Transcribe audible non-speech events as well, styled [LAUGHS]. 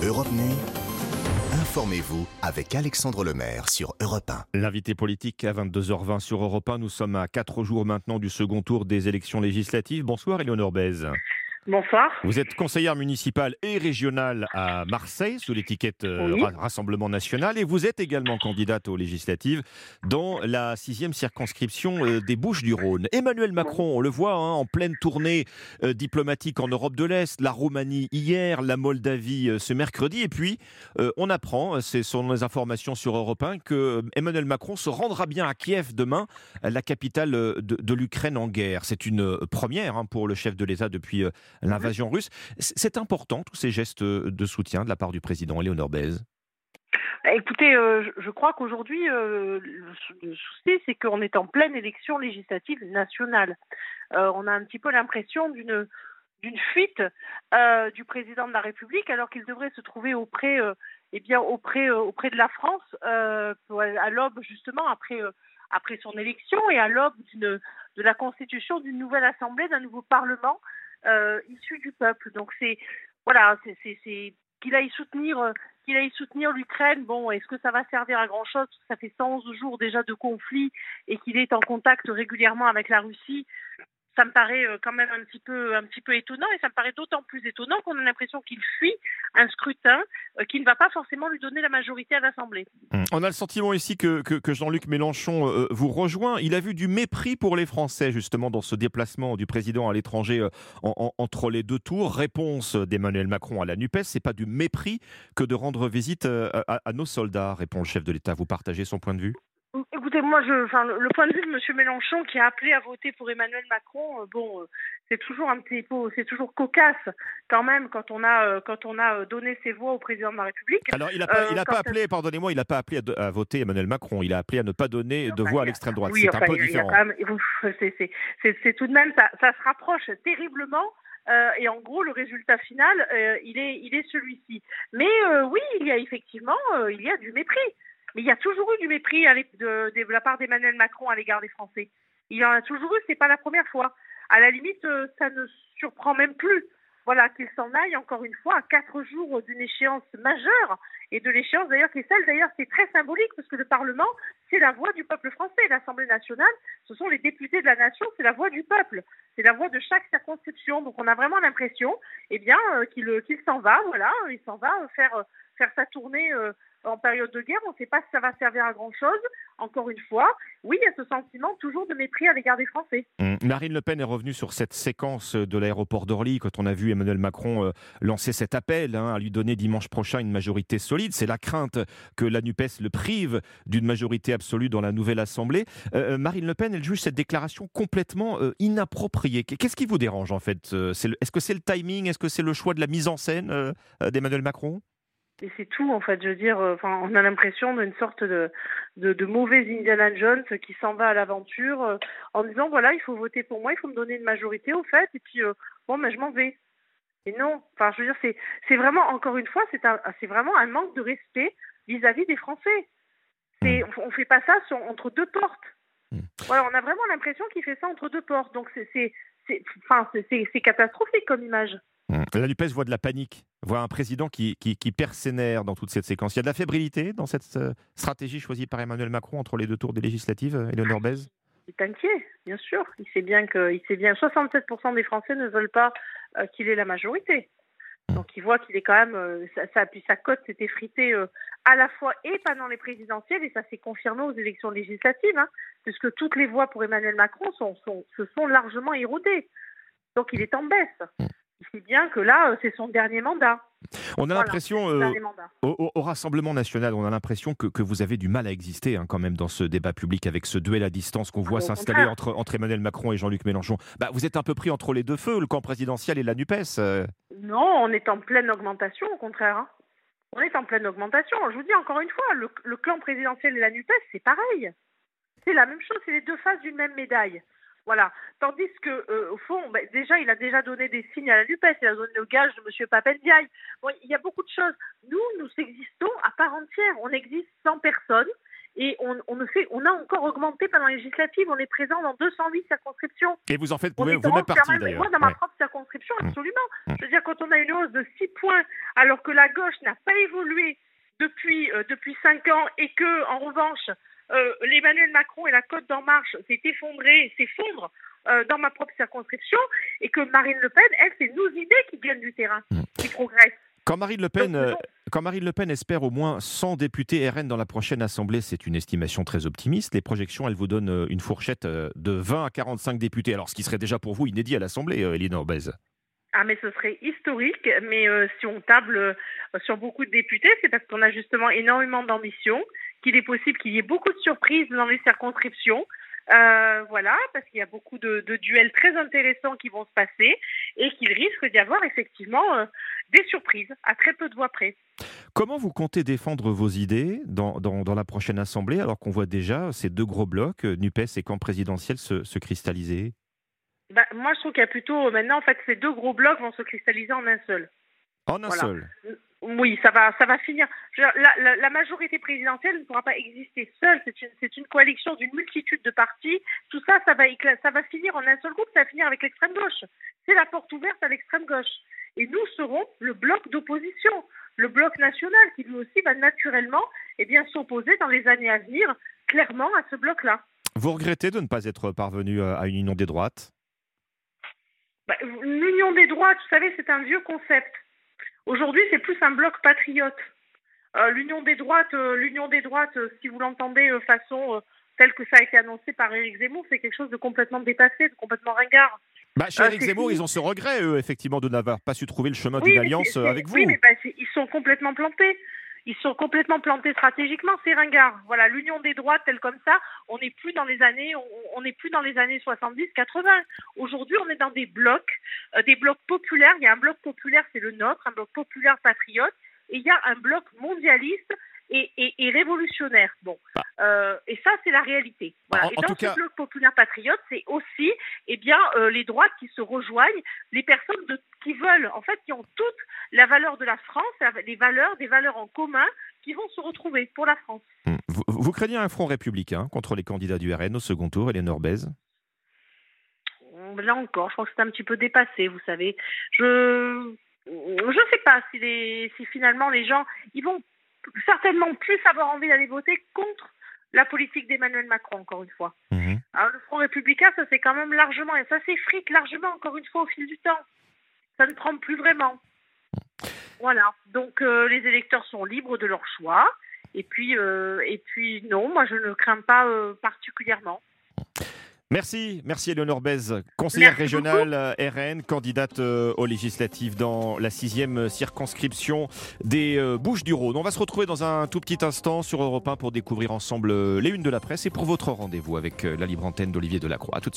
Europe Nuit. Informez-vous avec Alexandre Lemaire sur Europe 1. L'invité politique à 22h20 sur Europe 1. Nous sommes à 4 jours maintenant du second tour des élections législatives. Bonsoir, Éléonore Bèze. Bonsoir. Vous êtes conseillère municipale et régionale à Marseille sous l'étiquette euh, Oui. Rassemblement National et vous êtes également candidate aux législatives dans la sixième circonscription euh, des Bouches-du-Rhône. Emmanuel Macron, on le voit, hein, en pleine tournée euh, diplomatique en Europe de l'Est, la Roumanie hier, la Moldavie euh, ce mercredi et puis euh, on apprend, ce sont les informations sur Europe 1, que Emmanuel Macron se rendra bien à Kiev demain, la capitale de, de l'Ukraine en guerre. C'est une première hein, pour le chef de l'État depuis l'invasion russe. C- C'est important, tous ces gestes euh, de soutien de la part du président Léonard Bèze? Écoutez, euh, je- crois qu'aujourd'hui, euh, le, sou- le souci, c'est qu'on est en pleine élection législative nationale. Euh, on a un petit peu l'impression d'une d'une fuite du président de la République, alors qu'il devrait se trouver auprès, eh bien, auprès, auprès de la France, à l'aube justement après, après son élection et à l'aube d'une- de la constitution d'une nouvelle assemblée, d'un nouveau parlement euh, issu du peuple. Donc c'est voilà, c'est- qu'il aille soutenir. euh, qu'il aille soutenir l'Ukraine, bon, est-ce que ça va servir à grand chose Ça fait 111 jours déjà de conflit et qu'il est en contact régulièrement avec la Russie. Ça me paraît euh, quand même un petit peu, un petit peu étonnant et ça me paraît d'autant plus étonnant qu'on a l'impression qu'il fuit un scrutin euh, qui ne va pas forcément lui donner la majorité à l'Assemblée. On a le sentiment ici que, que- que Jean-Luc Mélenchon euh, vous rejoint. Il a vu du mépris pour les Français, justement, dans ce déplacement du président à l'étranger en- en- entre les deux tours. Réponse d'Emmanuel Macron à la NUPES, c'est pas du mépris que de rendre visite à, à nos soldats, répond le chef de l'État. Vous partagez son point de vue? Écoutez, moi, je, enfin, le, point de vue de M. Mélenchon qui a appelé à voter pour Emmanuel Macron, euh, bon, euh, c'est toujours un petit peu, c'est toujours cocasse quand même quand on a, euh, quand on a donné ses voix au président de la République. Alors, il n'a pas, il a quand- pas appelé, pardonnez-moi, il n'a pas appelé à, voter Emmanuel Macron. Il a appelé à ne pas donner de Enfin, voix à l'extrême droite. Oui, c'est enfin, un peu il différent. c'est- tout de même, ça, ça se rapproche terriblement. euh, et en gros, le résultat final, euh, il est, il est celui-ci. Mais euh, oui, il y a effectivement, il y a du mépris. Mais il y a toujours eu du mépris de, la part d'Emmanuel Macron à l'égard des Français. Il y en a toujours eu, c'est pas la première fois. À la limite, euh, ça ne surprend même plus. Voilà, qu'il s'en aille encore une fois à quatre jours d'une échéance majeure et de l'échéance d'ailleurs qui est celle d'ailleurs c'est très symbolique parce que le Parlement c'est la voix du peuple français. L'Assemblée nationale, ce sont les députés de la nation, c'est la voix du peuple, c'est la voix de chaque circonscription. Donc on a vraiment l'impression, eh bien, euh, qu'il euh, qu'il s'en va, voilà, il s'en va faire faire sa tournée en période de guerre. On ne sait pas si ça va servir à grand chose. Encore une fois, oui, il y a ce sentiment toujours de mépris à l'égard des Français. Hum, Marine Le Pen est revenue sur cette séquence de l'aéroport d'Orly quand on a vu Emmanuel Macron euh, lancer cet appel hein, à lui donner dimanche prochain une majorité solide. C'est la crainte que la NUPES le prive d'une majorité absolue dans la nouvelle Assemblée. Euh, euh, Marine Le Pen, elle juge cette déclaration complètement inappropriée. Qu'est-ce qui vous dérange en fait Est-ce que c'est le timing Est-ce que c'est le choix de la mise en scène d'Emmanuel Macron? Et c'est tout, en fait. Je veux dire, euh, enfin, on a l'impression d'une sorte de, de, de mauvais Indiana Jones qui s'en va à l'aventure euh, en disant voilà, il faut voter pour moi, il faut me donner une majorité, au fait, et puis euh, bon, mais je m'en vais. Et non, enfin, je veux dire, c'est, c'est vraiment, encore une fois, c'est, un, c'est vraiment un manque de respect vis-à-vis des Français. C'est, on, on fait pas ça sur, entre deux portes. Mm. Voilà, on a vraiment l'impression qu'il fait ça entre deux portes. Donc c'est, c'est, c'est, enfin, c'est, c'est, c'est catastrophique comme image. Hum. La NUPES voit de la panique, voit un président qui, qui, qui perd ses nerfs dans toute cette séquence. Il y a de la fébrilité dans cette euh, stratégie choisie par Emmanuel Macron entre les deux tours des législatives, euh, Éléonore Bèze Il est inquiet, bien sûr. Il sait bien que, il sait bien, 67% des Français ne veulent pas euh, qu'il ait la majorité. Donc il voit qu'il est quand même, euh, ça, ça- puis sa cote s'est effritée euh, à la fois et pendant les présidentielles et ça s'est confirmé aux élections législatives, hein, puisque toutes les voix pour Emmanuel Macron sont, sont, se sont largement érodées. Donc il est en baisse. Il [LAUGHS] sait bien que là, euh, c'est son dernier mandat. On a l'impression, euh, au, Rassemblement national, on a l'impression que, que vous avez du mal à exister hein, quand même dans ce débat public avec ce duel à distance qu'on voit au s'installer entre Emmanuel Macron et Jean-Luc Mélenchon. Bah, vous êtes un peu pris entre les deux feux, le camp présidentiel et la NUPES. euh. Non, on est en pleine augmentation, au contraire. hein. On est en pleine augmentation. Je vous dis encore une fois, le, le clan présidentiel et la NUPES, c'est pareil. C'est la même chose, c'est les deux faces d'une même médaille. Voilà. Tandis que, euh, au fond, ben, déjà, il a déjà donné des signes à la NUPES, il a donné le gage de M. Papendiaï. Bon, il y a beaucoup de choses. Nous, nous existons à part entière. On existe sans personne. Et on, on, ne fait, on a encore augmenté pendant les législatives, on est présent dans 208 circonscriptions. Et vous en faites vous-même partie d'ailleurs. Moi, dans ma propre circonscription, mmh. absolument. Mmh. Je veux dire, quand on a une hausse de 6 points, alors que la gauche n'a pas évolué depuis, euh, depuis 5 ans et que, en revanche, euh, l'Emmanuel Macron et la Côte d'En Marche s'est effondré, s'effondrent euh, dans ma propre circonscription et que Marine Le Pen, elle, c'est nos idées qui viennent du terrain, mmh. qui progressent. Quand Marine, Le Pen, euh, quand Marine Le Pen espère au moins 100 députés RN dans la prochaine Assemblée, c'est une estimation très optimiste. Les projections, elles vous donnent euh, une fourchette de 20 à 45 députés. Alors, ce qui serait déjà pour vous inédit à l'Assemblée, Elinor Bez. Ah, mais ce serait historique. Mais si on table sur beaucoup de députés, c'est parce qu'on a justement énormément d'ambition, qu'il est possible qu'il y ait beaucoup de surprises dans les circonscriptions, euh, voilà, parce qu'il y a beaucoup de, duels très intéressants qui vont se passer et qu'il risque d'y avoir effectivement euh, des surprises à très peu de voix près. Comment vous comptez défendre vos idées dans, dans, la prochaine Assemblée alors qu'on voit déjà ces deux gros blocs, euh, NUPES et camp présidentiel, se, se cristalliser? Bah, Moi, je trouve qu'il y a plutôt maintenant, en fait, ces deux gros blocs vont se cristalliser en un seul. En un seul oui, ça va, ça va finir. La, la, majorité présidentielle ne pourra pas exister seule. C'est une, c'est une coalition d'une multitude de partis. Tout ça, ça va, ça va finir en un seul groupe. Ça va finir avec l'extrême gauche. C'est la porte ouverte à l'extrême gauche. Et nous serons le bloc d'opposition, le bloc national, qui lui aussi va naturellement, eh bien, s'opposer dans les années à venir, clairement, à ce bloc-là. Vous regrettez de ne pas être parvenu euh, à une union des droites? Bah, L'union des droites, vous savez, c'est un vieux concept. Aujourd'hui, c'est plus un bloc patriote. Euh, l'union des droites, euh, l'union des droites, euh, si vous l'entendez de façon telle que ça a été annoncé par Éric Zemmour, c'est quelque chose de complètement dépassé, de complètement ringard. Bah, chez Éric Zemmour, ils ont ce regret, eux, effectivement, de n'avoir pas su trouver le chemin d'une alliance avec vous. Oui, mais bah, ils sont complètement plantés. Ils sont complètement plantés stratégiquement, c'est ringard. Voilà, l'union des droites telle comme ça, on n'est plus dans les années, on n'est plus dans les années 70-80. Aujourd'hui, on est dans des blocs, euh, des blocs populaires. Il y a un bloc populaire, c'est le nôtre, un bloc populaire patriote, et il y a un bloc mondialiste et, révolutionnaire. Bon, ah. euh, et ça, c'est la réalité. Voilà. et dans ce bloc populaire patriote, c'est aussi, eh bien, euh, les droites qui se rejoignent, les personnes de, qui veulent, en fait, qui ont toutes la valeur de la France, les valeurs, des valeurs en commun, qui vont se retrouver pour la France. Hmm. Vous, craignez un front républicain contre les candidats du RN au second tour, Eleanor Bez Là encore, je crois que c'est un petit peu dépassé, vous savez. Je je ne sais pas si, les, si finalement les gens, ils vont certainement plus avoir envie d'aller voter contre la politique d'Emmanuel Macron, encore une fois. Mhm. Le Front républicain, ça s'est quand même largement, et ça s'effrite largement, encore une fois, au fil du temps. Ça ne prend plus vraiment. Voilà. Donc, euh, les électeurs sont libres de leur choix. Et puis, euh, et puis non, moi, je ne crains pas euh, particulièrement. Merci, merci Eleonore Bez, conseillère régionale euh, RN, candidate euh, aux législatives dans la sixième circonscription des euh, Bouches-du-Rhône. On va se retrouver dans un tout petit instant sur Europe 1 pour découvrir ensemble les unes de la presse et pour votre rendez-vous avec la libre antenne d'Olivier Delacroix. A tout de suite.